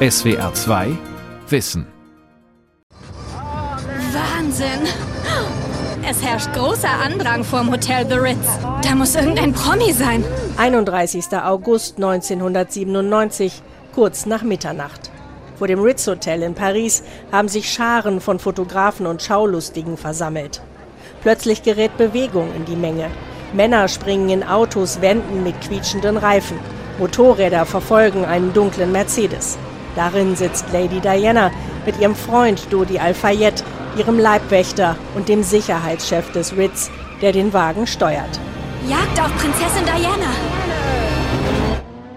SWR 2 Wissen. Wahnsinn! Es herrscht großer Andrang vorm Hotel The Ritz. Da muss irgendein Promi sein. 31. August 1997, kurz nach Mitternacht. Vor dem Ritz Hotel in Paris haben sich Scharen von Fotografen und Schaulustigen versammelt. Plötzlich gerät Bewegung in die Menge. Männer springen in Autos, wenden mit quietschenden Reifen. Motorräder verfolgen einen dunklen Mercedes. Darin sitzt Lady Diana mit ihrem Freund Dodi Al-Fayed, ihrem Leibwächter und dem Sicherheitschef des Ritz, der den Wagen steuert. Jagd auf Prinzessin Diana!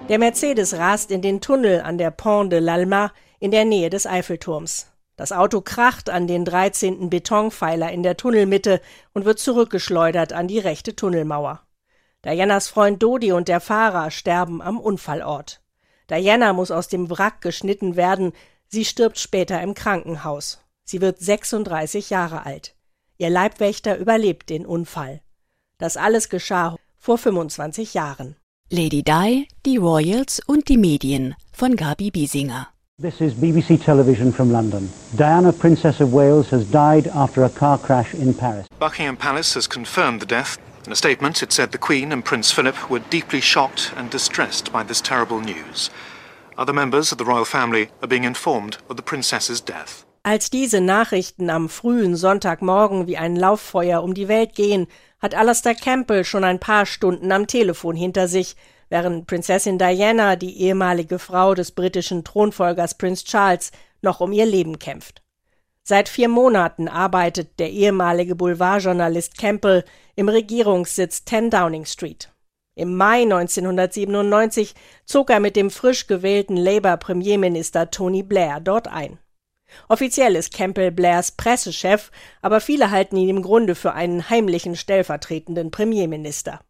Der Mercedes rast in den Tunnel an der Pont de l'Alma in der Nähe des Eiffelturms. Das Auto kracht an den 13. Betonpfeiler in der Tunnelmitte und wird zurückgeschleudert an die rechte Tunnelmauer. Dianas Freund Dodi und der Fahrer sterben am Unfallort. Diana muss aus dem Wrack geschnitten werden, sie stirbt später im Krankenhaus. Sie wird 36 Jahre alt. Ihr Leibwächter überlebt den Unfall. Das alles geschah vor 25 Jahren. Lady Di, die Royals und die Medien von Gabi Biesinger. This is BBC Television from London. Diana, Princess of Wales, has died after a car crash in Paris. Buckingham Palace has confirmed the death. In a statement, it said the Queen and Prince Philip were deeply shocked and distressed by this terrible news. Other members of the royal family are being informed of the princess's death. Als diese Nachrichten am frühen Sonntagmorgen wie ein Lauffeuer um die Welt gehen, hat Alastair Campbell schon ein paar Stunden am Telefon hinter sich während Prinzessin Diana, die ehemalige Frau des britischen Thronfolgers Prince Charles, noch um ihr Leben kämpft. Seit vier Monaten arbeitet der ehemalige Boulevardjournalist Campbell im Regierungssitz 10 Downing Street. Im Mai 1997 zog er mit dem frisch gewählten Labour-Premierminister Tony Blair dort ein. Offiziell ist Campbell Blairs Pressechef, aber viele halten ihn im Grunde für einen heimlichen stellvertretenden Premierminister.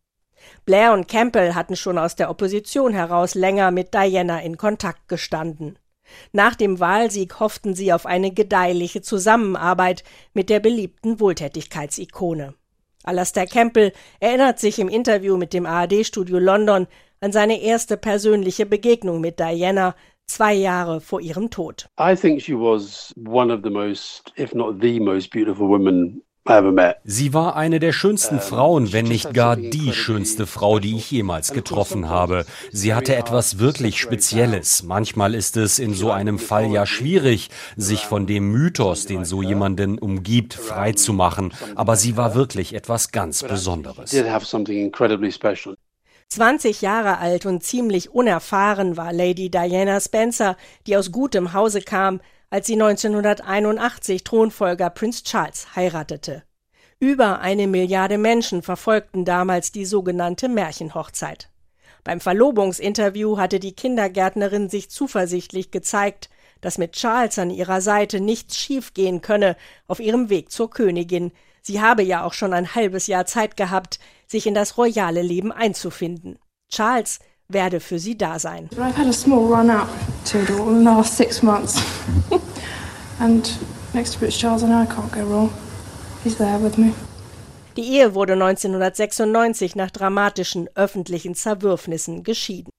Blair und Campbell hatten schon aus der Opposition heraus länger mit Diana in Kontakt gestanden. Nach dem Wahlsieg hofften sie auf eine gedeihliche Zusammenarbeit mit der beliebten Wohltätigkeitsikone. Alastair Campbell erinnert sich im Interview mit dem ARD-Studio London an seine erste persönliche Begegnung mit Diana zwei Jahre vor ihrem Tod. I think she was one of the most, if not the most beautiful women Sie war eine der schönsten Frauen, wenn nicht gar die schönste Frau, die ich jemals getroffen habe. Sie hatte etwas wirklich Spezielles. Manchmal ist es in so einem Fall ja schwierig, sich von dem Mythos, den so jemanden umgibt, frei zu machen. Aber sie war wirklich etwas ganz Besonderes. 20 Jahre alt und ziemlich unerfahren war Lady Diana Spencer, die aus gutem Hause kam, als sie 1981 Thronfolger Prince Charles heiratete. Über eine Milliarde Menschen verfolgten damals die sogenannte Märchenhochzeit. Beim Verlobungsinterview hatte die Kindergärtnerin sich zuversichtlich gezeigt, dass mit Charles an ihrer Seite nichts schiefgehen könne auf ihrem Weg zur Königin. Sie habe ja auch schon ein halbes Jahr Zeit gehabt, sich in das royale Leben einzufinden. Charles werde für sie da sein. I've had a small run out to the last six months. And next to Prince Charles and I can't go wrong. He's there with me. Die Ehe wurde 1996 nach dramatischen öffentlichen Zerwürfnissen geschieden.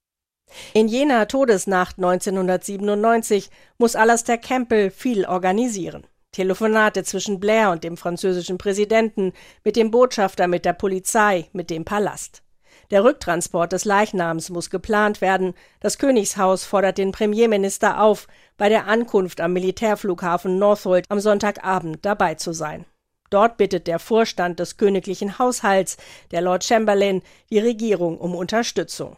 In jener Todesnacht 1997 muss Alastair Campbell viel organisieren. Telefonate zwischen Blair und dem französischen Präsidenten, mit dem Botschafter, mit der Polizei, mit dem Palast. Der Rücktransport des Leichnams muss geplant werden. Das Königshaus fordert den Premierminister auf, bei der Ankunft am Militärflughafen Northolt am Sonntagabend dabei zu sein. Dort bittet der Vorstand des königlichen Haushalts, der Lord Chamberlain, die Regierung um Unterstützung.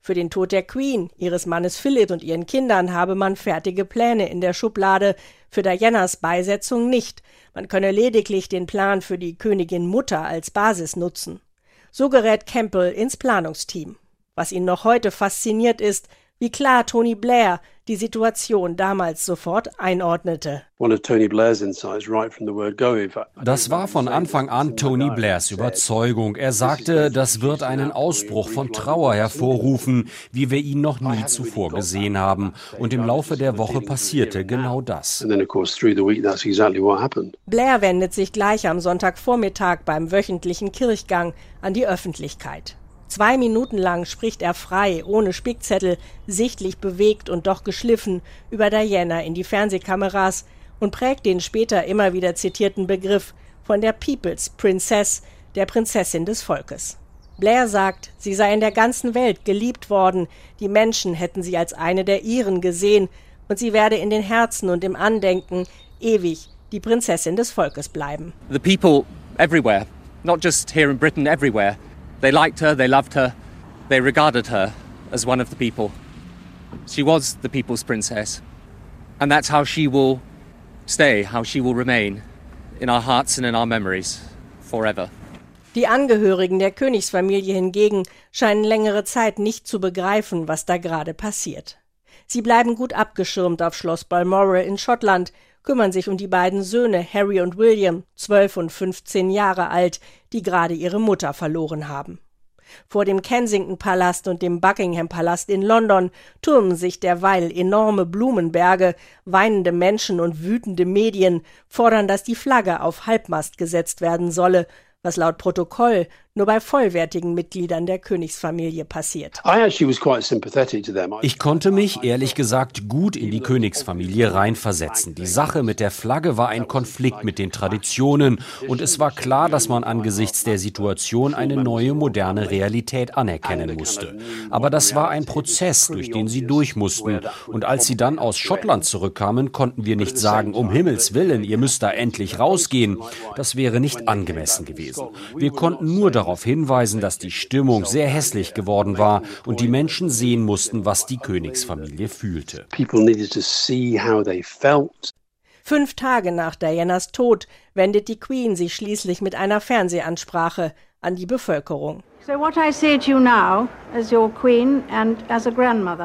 Für den Tod der Queen, ihres Mannes Philip und ihren Kindern habe man fertige Pläne in der Schublade, für Dianas Beisetzung nicht, man könne lediglich den Plan für die Königin Mutter als Basis nutzen. So gerät Campbell ins Planungsteam. Was ihn noch heute fasziniert ist, wie klar Tony Blair die Situation damals sofort einordnete. Das war von Anfang an Tony Blairs Überzeugung. Er sagte, das wird einen Ausbruch von Trauer hervorrufen, wie wir ihn noch nie zuvor gesehen haben. Und im Laufe der Woche passierte genau das. Blair wendet sich gleich am Sonntagvormittag beim wöchentlichen Kirchgang an die Öffentlichkeit. Zwei Minuten lang spricht er frei, ohne Spickzettel, sichtlich bewegt und doch geschliffen, über Diana in die Fernsehkameras und prägt den später immer wieder zitierten Begriff von der People's Princess, der Prinzessin des Volkes. Blair sagt, sie sei in der ganzen Welt geliebt worden, die Menschen hätten sie als eine der ihren gesehen, und sie werde in den Herzen und im Andenken ewig die Prinzessin des Volkes bleiben. The people everywhere, not just here in Britain, everywhere, they liked her, they loved her, they regarded her as one of the people. She was the people's princess, and that's how she will stay, how she will remain in our hearts and in our memories forever. Die Angehörigen der Königsfamilie hingegen scheinen längere Zeit nicht zu begreifen, was da gerade passiert. Sie bleiben gut abgeschirmt auf Schloss Balmoral in Schottland, kümmern sich um die beiden Söhne Harry und William, zwölf und fünfzehn Jahre alt, die gerade ihre Mutter verloren haben. Vor dem Kensington-Palast und dem Buckingham-Palast in London türmen sich derweil enorme Blumenberge, weinende Menschen und wütende Medien fordern, dass die Flagge auf Halbmast gesetzt werden solle, was laut Protokoll nur bei vollwertigen Mitgliedern der Königsfamilie passiert. Ich konnte mich ehrlich gesagt gut in die Königsfamilie reinversetzen. Die Sache mit der Flagge war ein Konflikt mit den Traditionen und es war klar, dass man angesichts der Situation eine neue moderne Realität anerkennen musste. Aber das war ein Prozess, durch den sie durch mussten und als sie dann aus Schottland zurückkamen, konnten wir nicht sagen, um Himmels willen, ihr müsst da endlich rausgehen. Das wäre nicht angemessen gewesen. Wir konnten nur darauf hinweisen, dass die Stimmung sehr hässlich geworden war und die Menschen sehen mussten, was die Königsfamilie fühlte. Fünf Tage nach Dianas Tod wendet die Queen sich schließlich mit einer Fernsehansprache an die Bevölkerung.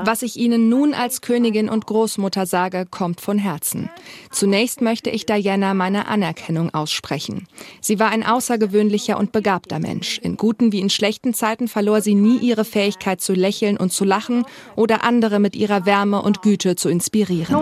Was ich Ihnen nun als Königin und Großmutter sage, kommt von Herzen. Zunächst möchte ich Diana meine Anerkennung aussprechen. Sie war ein außergewöhnlicher und begabter Mensch. In guten wie in schlechten Zeiten verlor sie nie ihre Fähigkeit zu lächeln und zu lachen oder andere mit ihrer Wärme und Güte zu inspirieren.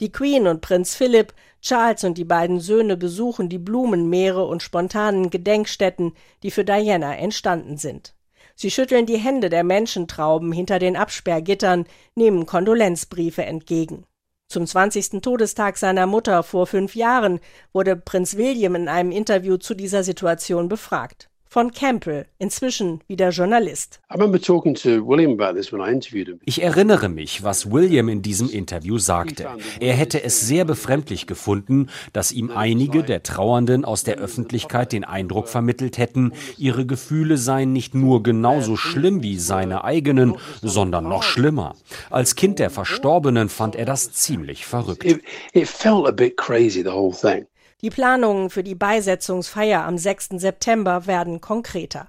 Die Queen und Prinz Philipp Charles und die beiden Söhne besuchen die Blumenmeere und spontanen Gedenkstätten, die für Diana entstanden sind. Sie schütteln die Hände der Menschentrauben hinter den Absperrgittern, nehmen Kondolenzbriefe entgegen. Zum 20. Todestag seiner Mutter vor fünf Jahren wurde Prinz William in einem Interview zu dieser Situation befragt von Campbell, inzwischen wieder Journalist. Ich erinnere mich, was William in diesem Interview sagte. Er hätte es sehr befremdlich gefunden, dass ihm einige der Trauernden aus der Öffentlichkeit den Eindruck vermittelt hätten, ihre Gefühle seien nicht nur genauso schlimm wie seine eigenen, sondern noch schlimmer. Als Kind der Verstorbenen fand er das ziemlich verrückt. It, it Die Planungen für die Beisetzungsfeier am 6. September werden konkreter.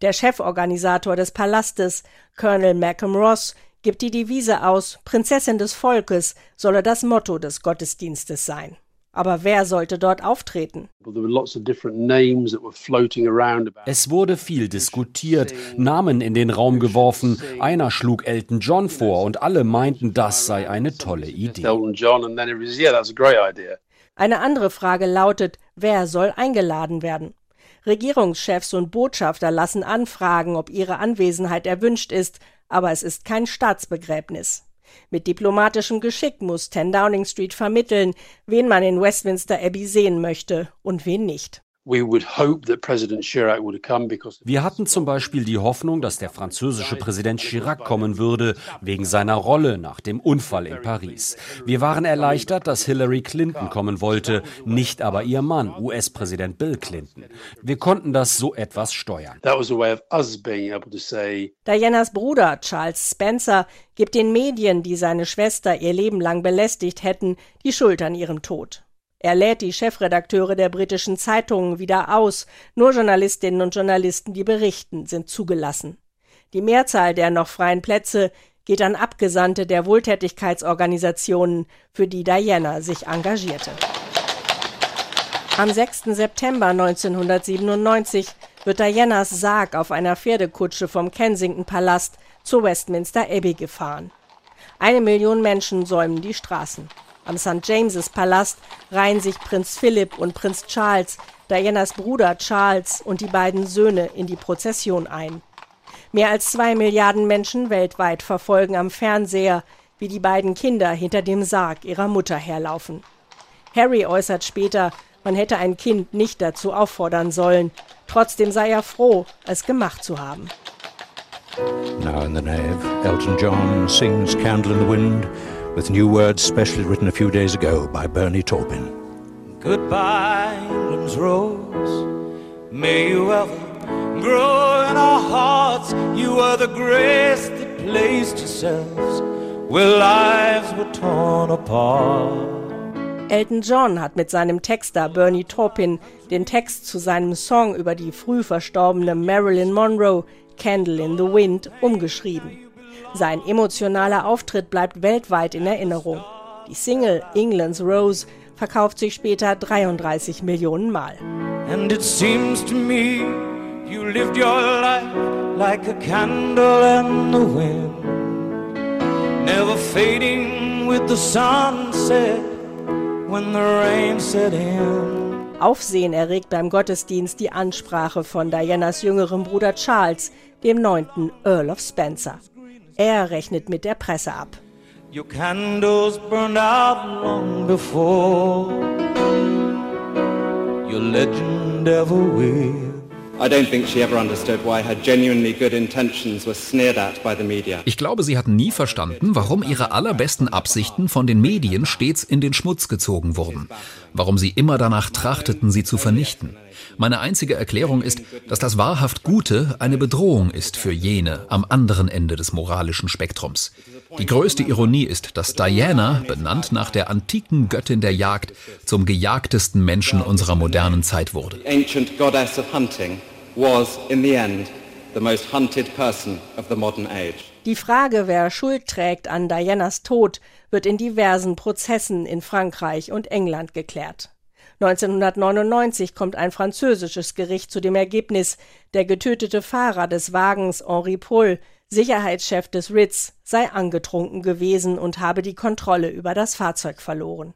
Der Cheforganisator des Palastes, Colonel Malcolm Ross, gibt die Devise aus, Prinzessin des Volkes solle das Motto des Gottesdienstes sein. Aber wer sollte dort auftreten? Es wurde viel diskutiert, Namen in den Raum geworfen. Einer schlug Elton John vor und alle meinten, das sei eine tolle Idee. Eine andere Frage lautet, wer soll eingeladen werden? Regierungschefs und Botschafter lassen anfragen, ob ihre Anwesenheit erwünscht ist, aber es ist kein Staatsbegräbnis. Mit diplomatischem Geschick muss 10 Downing Street vermitteln, wen man in Westminster Abbey sehen möchte und wen nicht. Wir hatten zum Beispiel die Hoffnung, dass der französische Präsident Chirac kommen würde, wegen seiner Rolle nach dem Unfall in Paris. Wir waren erleichtert, dass Hillary Clinton kommen wollte, nicht aber ihr Mann, US-Präsident Bill Clinton. Wir konnten das so etwas steuern. Dianas Bruder Charles Spencer gibt den Medien, die seine Schwester ihr Leben lang belästigt hätten, die Schuld an ihrem Tod. Er lädt die Chefredakteure der britischen Zeitungen wieder aus. Nur Journalistinnen und Journalisten, die berichten, sind zugelassen. Die Mehrzahl der noch freien Plätze geht an Abgesandte der Wohltätigkeitsorganisationen, für die Diana sich engagierte. Am 6. September 1997 wird Dianas Sarg auf einer Pferdekutsche vom Kensington Palast zur Westminster Abbey gefahren. Eine Million Menschen säumen die Straßen. Am St. James's Palast reihen sich Prinz Philipp und Prinz Charles, Dianas Bruder Charles und die beiden Söhne in die Prozession ein. Mehr als zwei Milliarden Menschen weltweit verfolgen am Fernseher, wie die beiden Kinder hinter dem Sarg ihrer Mutter herlaufen. Harry äußert später, man hätte ein Kind nicht dazu auffordern sollen. Trotzdem sei er froh, es gemacht zu haben. Now in the nave, Elton John sings Candle in the Wind with new words specially written a few days ago by Bernie Taupin. Goodbye, England's rose. May you ever grow in our hearts. You are the grace that placed yourselves where lives were torn apart. Elton John hat mit seinem Texter Bernie Taupin den Text zu seinem Song über die früh verstorbene Marilyn Monroe, Candle in the Wind, umgeschrieben. Sein emotionaler Auftritt bleibt weltweit in Erinnerung. Die Single England's Rose verkauft sich später 33 Millionen Mal. And it seems to me you lived your life like a candle in the wind, never fading with the sunset when the rain set in. Aufsehen erregt beim Gottesdienst die Ansprache von Dianas jüngerem Bruder Charles, dem neunten Earl of Spencer. Er rechnet mit der Presse ab. Your candles burned out long before your legend ever will. I don't think she ever understood why her genuinely good intentions were sneered at by the media. Ich glaube, sie hat nie verstanden, warum ihre allerbesten Absichten von den Medien stets in den Schmutz gezogen wurden. Warum sie immer danach trachteten, sie zu vernichten. Meine einzige Erklärung ist, dass das wahrhaft Gute eine Bedrohung ist für jene am anderen Ende des moralischen Spektrums. Die größte Ironie ist, dass Diana, benannt nach der antiken Göttin der Jagd, zum gejagtesten Menschen unserer modernen Zeit wurde. The ancient goddess of hunting was, in the end, the most hunted person of the modern age. Die Frage, wer Schuld trägt an Dianas Tod, wird in diversen Prozessen in Frankreich und England geklärt. 1999 kommt ein französisches Gericht zu dem Ergebnis, der getötete Fahrer des Wagens Henri Paul, Sicherheitschef des Ritz, sei angetrunken gewesen und habe die Kontrolle über das Fahrzeug verloren.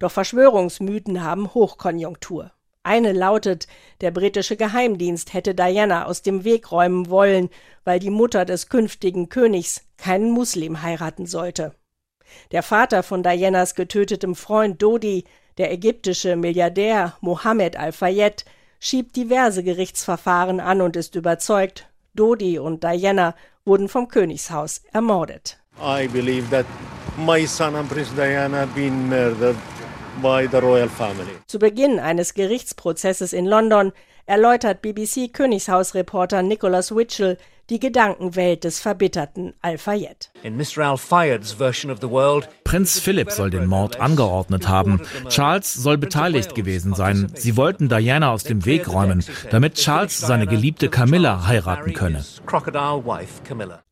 Doch Verschwörungsmythen haben Hochkonjunktur. Eine lautet, der britische Geheimdienst hätte Diana aus dem Weg räumen wollen, weil die Mutter des künftigen Königs keinen Muslim heiraten sollte. Der Vater von Dianas getötetem Freund Dodi, der ägyptische Milliardär Mohammed Al-Fayed, schiebt diverse Gerichtsverfahren an und ist überzeugt, Dodi und Diana wurden vom Königshaus ermordet. I believe that my son and Princess Diana been murdered by the royal family. Zu Beginn eines Gerichtsprozesses in London erläutert BBC-Königshausreporter Nicholas Witchell die Gedankenwelt des verbitterten Al-Fayed. Prinz Philipp soll den Mord angeordnet haben. Charles soll beteiligt gewesen sein. Sie wollten Diana aus dem Weg räumen, damit Charles seine geliebte Camilla heiraten könne.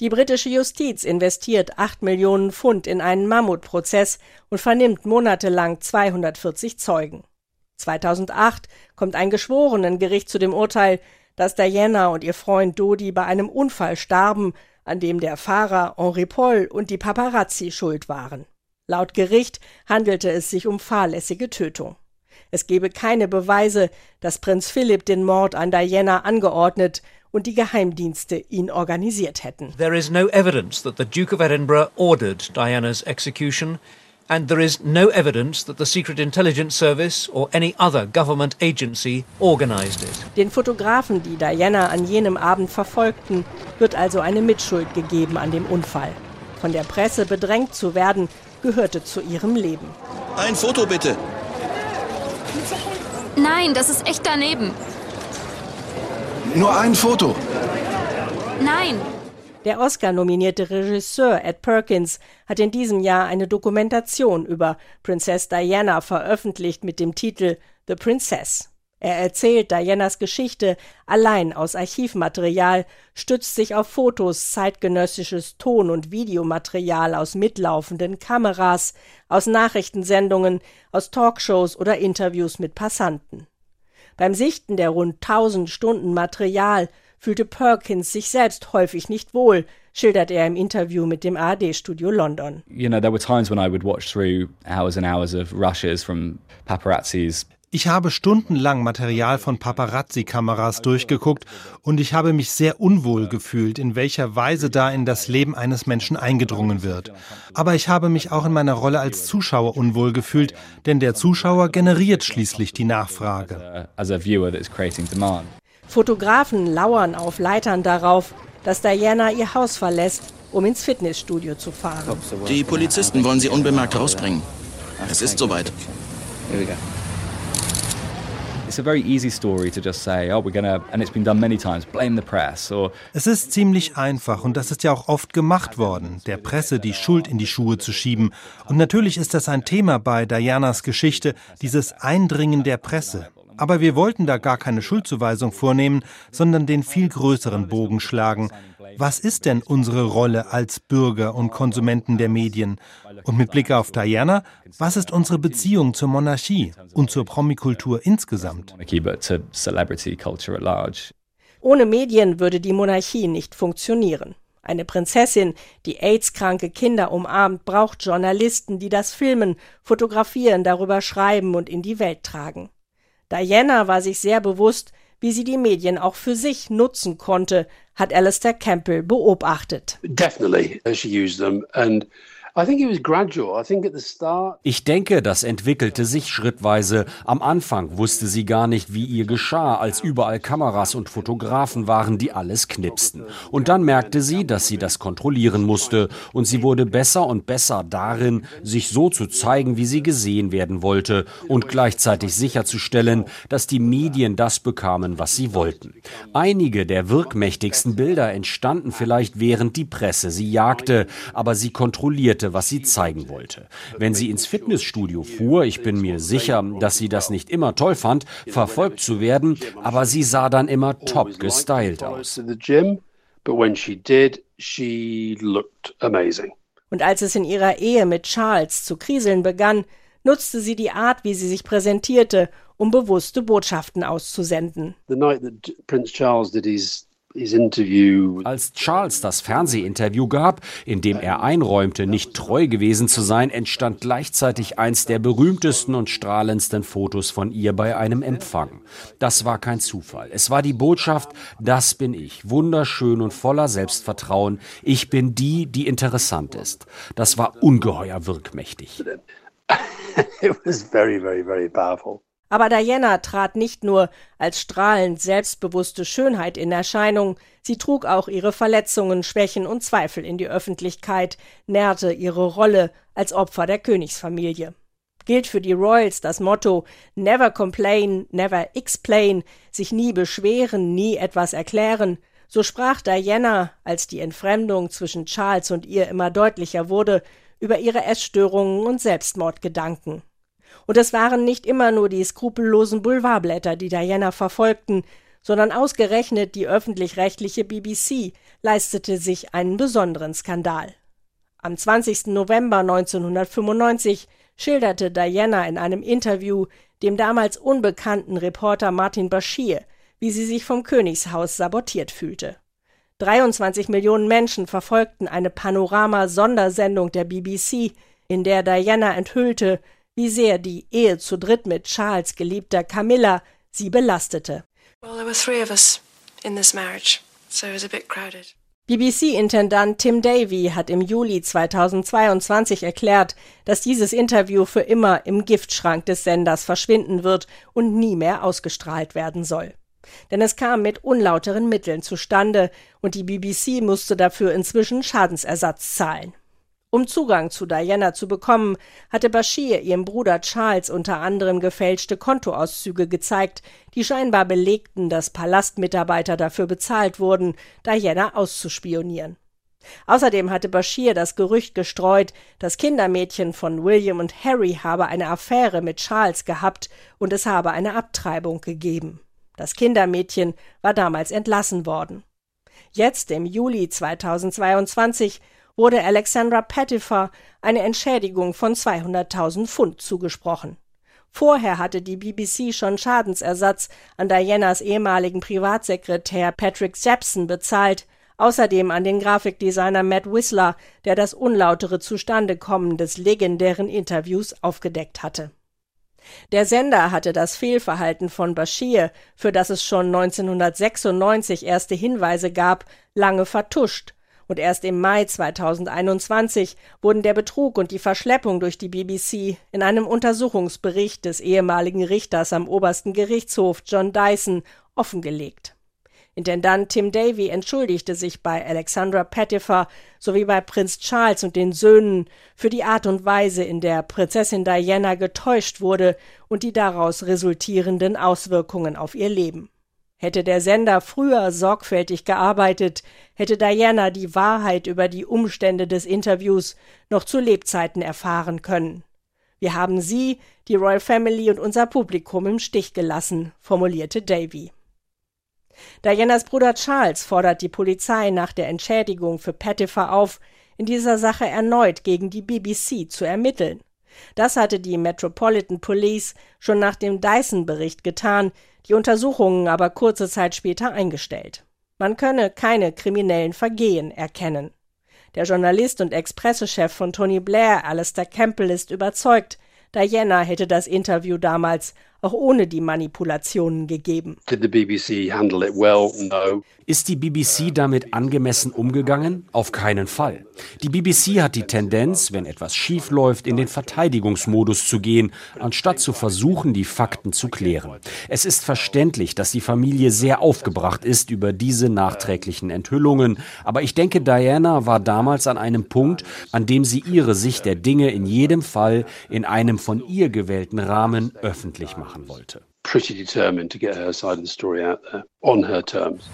Die britische Justiz investiert 8 Millionen Pfund in einen Mammutprozess und vernimmt monatelang 240 Zeugen. 2008 kommt ein Geschworenengericht zu dem Urteil, dass Diana und ihr Freund Dodi bei einem Unfall starben, an dem der Fahrer Henri Paul und die Paparazzi schuld waren. Laut Gericht handelte es sich um fahrlässige Tötung. Es gebe keine Beweise, dass Prinz Philipp den Mord an Diana angeordnet und die Geheimdienste ihn organisiert hätten. There is no evidence that the Duke of Edinburgh ordered Diana's execution and there is no evidence that the Secret Intelligence Service or any other government agency organized it. Den Fotografen, die Diana an jenem Abend verfolgten, wird also eine Mitschuld gegeben an dem Unfall. Von der Presse bedrängt zu werden, gehörte zu ihrem Leben. Ein Foto bitte. Nein, das ist echt daneben. Nur ein Foto. Nein, Der Oscar-nominierte Regisseur Ed Perkins hat in diesem Jahr eine Dokumentation über Princess Diana veröffentlicht mit dem Titel The Princess. Er erzählt Dianas Geschichte allein aus Archivmaterial, stützt sich auf Fotos, zeitgenössisches Ton- und Videomaterial aus mitlaufenden Kameras, aus Nachrichtensendungen, aus Talkshows oder Interviews mit Passanten. Beim Sichten der rund 1000 Stunden Material fühlte Perkins sich selbst häufig nicht wohl, schildert er im Interview mit dem ARD-Studio London. You know, there were times when I would watch through hours and hours of rushes from paparazzis ich habe stundenlang Material von Paparazzi-Kameras durchgeguckt und ich habe mich sehr unwohl gefühlt, in welcher Weise da in das Leben eines Menschen eingedrungen wird. Aber ich habe mich auch in meiner Rolle als Zuschauer unwohl gefühlt, denn der Zuschauer generiert schließlich die Nachfrage. Fotografen lauern auf Leitern darauf, dass Diana ihr Haus verlässt, um ins Fitnessstudio zu fahren. Die Polizisten wollen sie unbemerkt rausbringen. Es ist soweit. Here we go it's a very easy story to just say, oh, we're gonna, and it's been done many times, blame the press. Or es ist ziemlich einfach und das ist ja auch oft gemacht worden, der Presse die Schuld in die Schuhe zu schieben. Und natürlich ist das ein Thema bei Dianas Geschichte, dieses Eindringen der Presse. Aber wir wollten da gar keine Schuldzuweisung vornehmen, sondern den viel größeren Bogen schlagen. Was ist denn unsere Rolle als Bürger und Konsumenten der Medien? Und mit Blick auf Diana, was ist unsere Beziehung zur Monarchie und zur Promikultur insgesamt? Ohne Medien würde die Monarchie nicht funktionieren. Eine Prinzessin, die AIDS-kranke Kinder umarmt, braucht Journalisten, die das filmen, fotografieren, darüber schreiben und in die Welt tragen. Diana war sich sehr bewusst, wie sie die Medien auch für sich nutzen konnte, hat Alistair Campbell beobachtet. Definitely, she used them and ich denke, das entwickelte sich schrittweise. Am Anfang wusste sie gar nicht, wie ihr geschah, als überall Kameras und Fotografen waren, die alles knipsten. Und dann merkte sie, dass sie das kontrollieren musste. Und sie wurde besser und besser darin, sich so zu zeigen, wie sie gesehen werden wollte und gleichzeitig sicherzustellen, dass die Medien das bekamen, was sie wollten. Einige der wirkmächtigsten Bilder entstanden vielleicht, während die Presse sie jagte, aber sie kontrollierte zeigte, was sie zeigen wollte. Wenn sie ins Fitnessstudio fuhr, ich bin mir sicher, dass sie das nicht immer toll fand, verfolgt zu werden, aber sie sah dann immer top gestylt aus. Und als es in ihrer Ehe mit Charles zu kriseln begann, nutzte sie die Art, wie sie sich präsentierte, um bewusste Botschaften auszusenden. The night that Prince Charles did his als Charles das Fernsehinterview gab, in dem er einräumte, nicht treu gewesen zu sein, entstand gleichzeitig eins der berühmtesten und strahlendsten Fotos von ihr bei einem Empfang. Das war kein Zufall. Es war die Botschaft, das bin ich, wunderschön und voller Selbstvertrauen. Ich bin die, die interessant ist. Das war ungeheuer wirkmächtig. It was very, very, very powerful. Aber Diana trat nicht nur als strahlend selbstbewusste Schönheit in Erscheinung, sie trug auch ihre Verletzungen, Schwächen und Zweifel in die Öffentlichkeit, nährte ihre Rolle als Opfer der Königsfamilie. Gilt für die Royals das Motto Never complain, never explain, sich nie beschweren, nie etwas erklären, so sprach Diana, als die Entfremdung zwischen Charles und ihr immer deutlicher wurde, über ihre Essstörungen und Selbstmordgedanken. Und es waren nicht immer nur die skrupellosen Boulevardblätter, die Diana verfolgten, sondern ausgerechnet die öffentlich-rechtliche BBC leistete sich einen besonderen Skandal. Am 20. November 1995 schilderte Diana in einem Interview dem damals unbekannten Reporter Martin Bashir, wie sie sich vom Königshaus sabotiert fühlte. 23 Millionen Menschen verfolgten eine Panorama-Sondersendung der BBC, in der Diana enthüllte, wie sehr die Ehe zu dritt mit Charles geliebter Camilla sie belastete. BBC-Intendant Tim Davy hat im Juli 2022 erklärt, dass dieses Interview für immer im Giftschrank des Senders verschwinden wird und nie mehr ausgestrahlt werden soll. Denn es kam mit unlauteren Mitteln zustande und die BBC musste dafür inzwischen Schadensersatz zahlen. Um Zugang zu Diana zu bekommen, hatte Bashir ihrem Bruder Charles unter anderem gefälschte Kontoauszüge gezeigt, die scheinbar belegten, dass Palastmitarbeiter dafür bezahlt wurden, Diana auszuspionieren. Außerdem hatte Bashir das Gerücht gestreut, das Kindermädchen von William und Harry habe eine Affäre mit Charles gehabt und es habe eine Abtreibung gegeben. Das Kindermädchen war damals entlassen worden. Jetzt, im Juli 2022, wurde Alexandra Pettifer eine Entschädigung von 200.000 Pfund zugesprochen. Vorher hatte die BBC schon Schadensersatz an Dianas ehemaligen Privatsekretär Patrick Jepson bezahlt, Außerdem an den Grafikdesigner Matt Whistler, der das unlautere Zustandekommen des legendären Interviews aufgedeckt hatte. Der Sender hatte das Fehlverhalten von Bashir, für das es schon 1996 erste Hinweise gab, lange vertuscht und erst im Mai 2021 wurden der Betrug und die Verschleppung durch die BBC in einem Untersuchungsbericht des ehemaligen Richters am obersten Gerichtshof John Dyson offengelegt. Intendant Tim Davy entschuldigte sich bei Alexandra Pettifer sowie bei Prinz Charles und den Söhnen für die Art und Weise, in der Prinzessin Diana getäuscht wurde und die daraus resultierenden Auswirkungen auf ihr Leben. Hätte der Sender früher sorgfältig gearbeitet, hätte Diana die Wahrheit über die Umstände des Interviews noch zu Lebzeiten erfahren können. Wir haben sie, die Royal Family und unser Publikum im Stich gelassen, formulierte Davy. Dianas Bruder Charles fordert die Polizei nach der Entschädigung für Pettifer auf, in dieser Sache erneut gegen die BBC zu ermitteln. Das hatte die Metropolitan Police schon nach dem Dyson-Bericht getan, die Untersuchungen aber kurze Zeit später eingestellt. Man könne keine kriminellen Vergehen erkennen. Der Journalist und Ex-Pressechef von Tony Blair, Alistair Campbell, ist überzeugt, Diana hätte das Interview damals auch ohne die Manipulationen gegeben. Well? No. Ist die BBC damit angemessen umgegangen? Auf keinen Fall. Die BBC hat die Tendenz, wenn etwas schief läuft, in den Verteidigungsmodus zu gehen, anstatt zu versuchen, die Fakten zu klären. Es ist verständlich, dass die Familie sehr aufgebracht ist über diese nachträglichen Enthüllungen, aber ich denke, Diana war damals an einem Punkt, an dem sie ihre Sicht der Dinge in jedem Fall in einem von ihr gewählten Rahmen öffentlich machen wollte. Pretty determined to get her side of the story out there on her terms.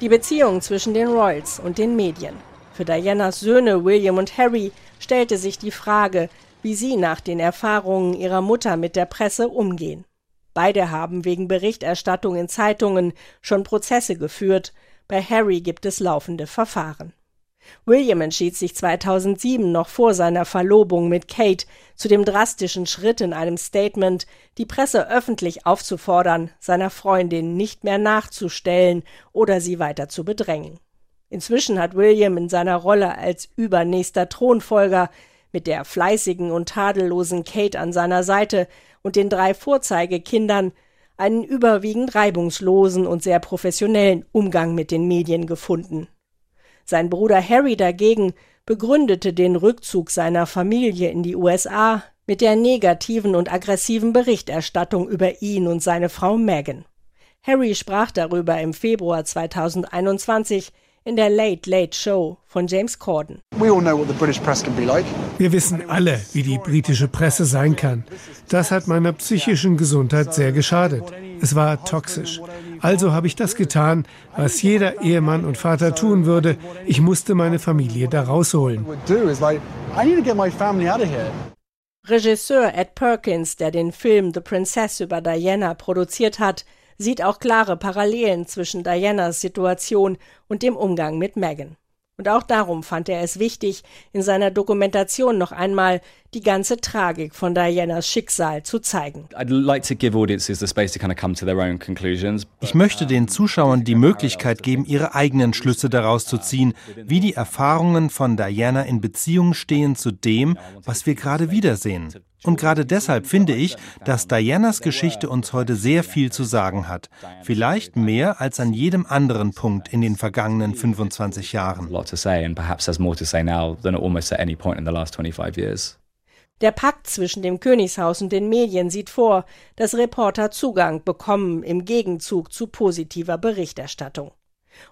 Die Beziehung zwischen den Royals und den Medien. Für Dianas Söhne William und Harry stellte sich die Frage, wie sie nach den Erfahrungen ihrer Mutter mit der Presse umgehen. Beide haben wegen Berichterstattung in Zeitungen schon Prozesse geführt, bei Harry gibt es laufende Verfahren. William entschied sich 2007 noch vor seiner Verlobung mit Kate zu dem drastischen Schritt in einem Statement, die Presse öffentlich aufzufordern, seiner Freundin nicht mehr nachzustellen oder sie weiter zu bedrängen. Inzwischen hat William in seiner Rolle als übernächster Thronfolger mit der fleißigen und tadellosen Kate an seiner Seite und den drei Vorzeigekindern einen überwiegend reibungslosen und sehr professionellen Umgang mit den Medien gefunden. Sein Bruder Harry dagegen begründete den Rückzug seiner Familie in die USA mit der negativen und aggressiven Berichterstattung über ihn und seine Frau Meghan. Harry sprach darüber im Februar 2021 in der Late Late Show von James Corden. Wir wissen alle, wie die britische Presse sein kann. Das hat meiner psychischen Gesundheit sehr geschadet. Es war toxisch. Also habe ich das getan, was jeder Ehemann und Vater tun würde. Ich musste meine Familie da rausholen. Regisseur Ed Perkins, der den Film The Princess über Diana produziert hat, sieht auch klare Parallelen zwischen Dianas Situation und dem Umgang mit Meghan. Und auch darum fand er es wichtig, in seiner Dokumentation noch einmal die ganze Tragik von Dianas Schicksal zu zeigen. Ich möchte den Zuschauern die Möglichkeit geben, ihre eigenen Schlüsse daraus zu ziehen, wie die Erfahrungen von Diana in Beziehung stehen zu dem, was wir gerade wiedersehen. Und gerade deshalb finde ich, dass Dianas Geschichte uns heute sehr viel zu sagen hat. Vielleicht mehr als an jedem anderen Punkt in den vergangenen 25 Jahren. Der Pakt zwischen dem Königshaus und den Medien sieht vor, dass Reporter Zugang bekommen im Gegenzug zu positiver Berichterstattung.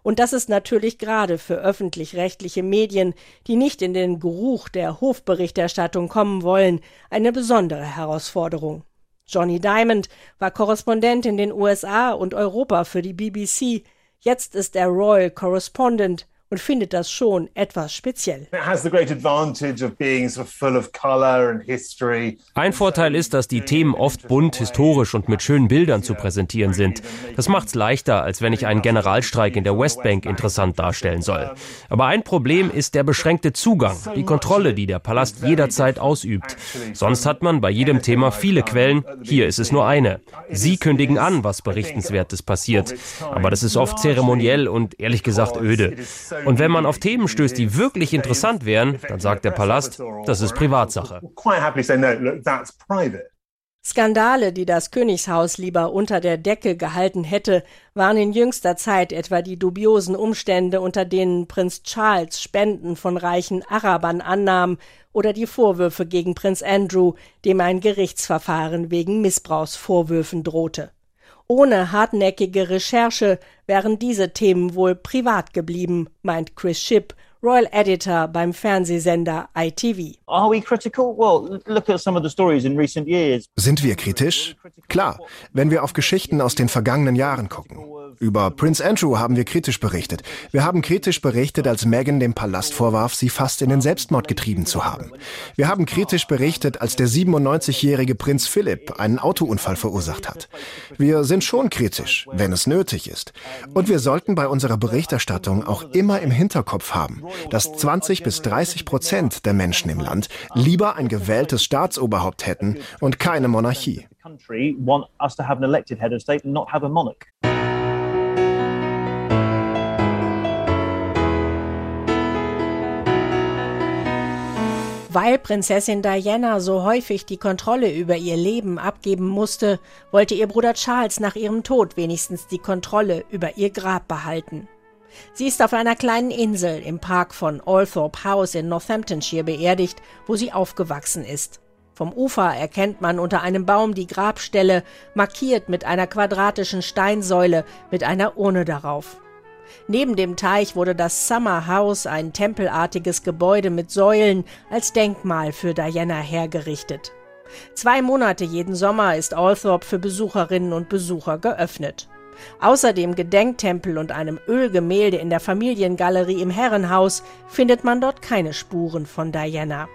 Und das ist natürlich gerade für öffentlich-rechtliche Medien, die nicht in den Geruch der Hofberichterstattung kommen wollen, eine besondere Herausforderung. Johnny Diamond war Korrespondent in den USA und Europa für die BBC, jetzt ist er Royal Correspondent und findet das schon etwas speziell. Ein Vorteil ist, dass die Themen oft bunt, historisch und mit schönen Bildern zu präsentieren sind. Das macht's leichter, als wenn ich einen Generalstreik in der Westbank interessant darstellen soll. Aber ein Problem ist der beschränkte Zugang, die Kontrolle, die der Palast jederzeit ausübt. Sonst hat man bei jedem Thema viele Quellen, hier ist es nur eine. Sie kündigen an, was Berichtenswertes passiert. Aber das ist oft zeremoniell und ehrlich gesagt öde. Und wenn man auf Themen stößt, die wirklich interessant wären, dann sagt der Palast, das ist Privatsache. Skandale, die das Königshaus lieber unter der Decke gehalten hätte, waren in jüngster Zeit etwa die dubiosen Umstände, unter denen Prinz Charles Spenden von reichen Arabern annahm, oder die Vorwürfe gegen Prinz Andrew, dem ein Gerichtsverfahren wegen Missbrauchsvorwürfen drohte. Ohne hartnäckige Recherche wären diese Themen wohl privat geblieben, meint Chris Shipp, Royal Editor beim Fernsehsender ITV. Sind wir kritisch? Klar, wenn wir auf Geschichten aus den vergangenen Jahren gucken. Über Prince Andrew haben wir kritisch berichtet. Wir haben kritisch berichtet, als Meghan dem Palast vorwarf, sie fast in den Selbstmord getrieben zu haben. Wir haben kritisch berichtet, als der 97-jährige Prinz Philipp einen Autounfall verursacht hat. Wir sind schon kritisch, wenn es nötig ist. Und wir sollten bei unserer Berichterstattung auch immer im Hinterkopf haben, dass 20 bis 30 Prozent der Menschen im Land lieber ein gewähltes Staatsoberhaupt hätten und keine Monarchie. Weil Prinzessin Diana so häufig die Kontrolle über ihr Leben abgeben musste, wollte ihr Bruder Charles nach ihrem Tod wenigstens die Kontrolle über ihr Grab behalten. Sie ist auf einer kleinen Insel im Park von Althorpe House in Northamptonshire beerdigt, wo sie aufgewachsen ist. Vom Ufer erkennt man unter einem Baum die Grabstelle, markiert mit einer quadratischen Steinsäule mit einer Urne darauf. Neben dem Teich wurde das Summer House, ein tempelartiges Gebäude mit Säulen, als Denkmal für Diana hergerichtet. Zwei Monate jeden Sommer ist Althorpe für Besucherinnen und Besucher geöffnet. Außer dem Gedenktempel und einem Ölgemälde in der Familiengalerie im Herrenhaus findet man dort keine Spuren von Diana.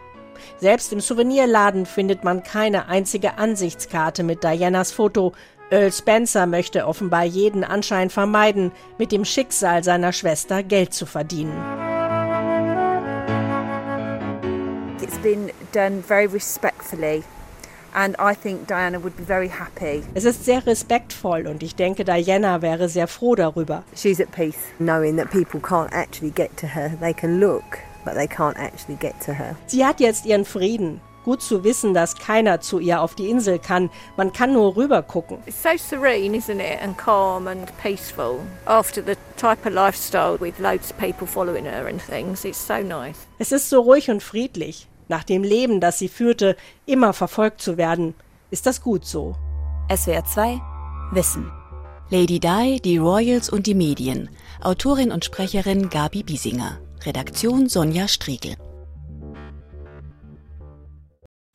Selbst im Souvenirladen findet man keine einzige Ansichtskarte mit Dianas Foto, Earl Spencer möchte offenbar jeden Anschein vermeiden, mit dem Schicksal seiner Schwester Geld zu verdienen. It's been done very respectfully. And I think Diana would be very happy. Es ist sehr respektvoll und ich denke, Diana wäre sehr froh darüber. She's at peace, knowing that people can't actually get to her. They can look, but they can't actually get to her. Sie hat jetzt ihren Frieden. Gut zu wissen, dass keiner zu ihr auf die Insel kann. Man kann nur rüber gucken. It's so serene, isn't it? And calm and peaceful. After the type of lifestyle with loads of people following her and things, it's so nice. Es ist so ruhig und friedlich. Nach dem Leben, das sie führte, immer verfolgt zu werden, ist das gut so. SWR 2 Wissen. Lady Di, die Royals und die Medien. Autorin und Sprecherin Gabi Biesinger. Redaktion Sonja Striegel.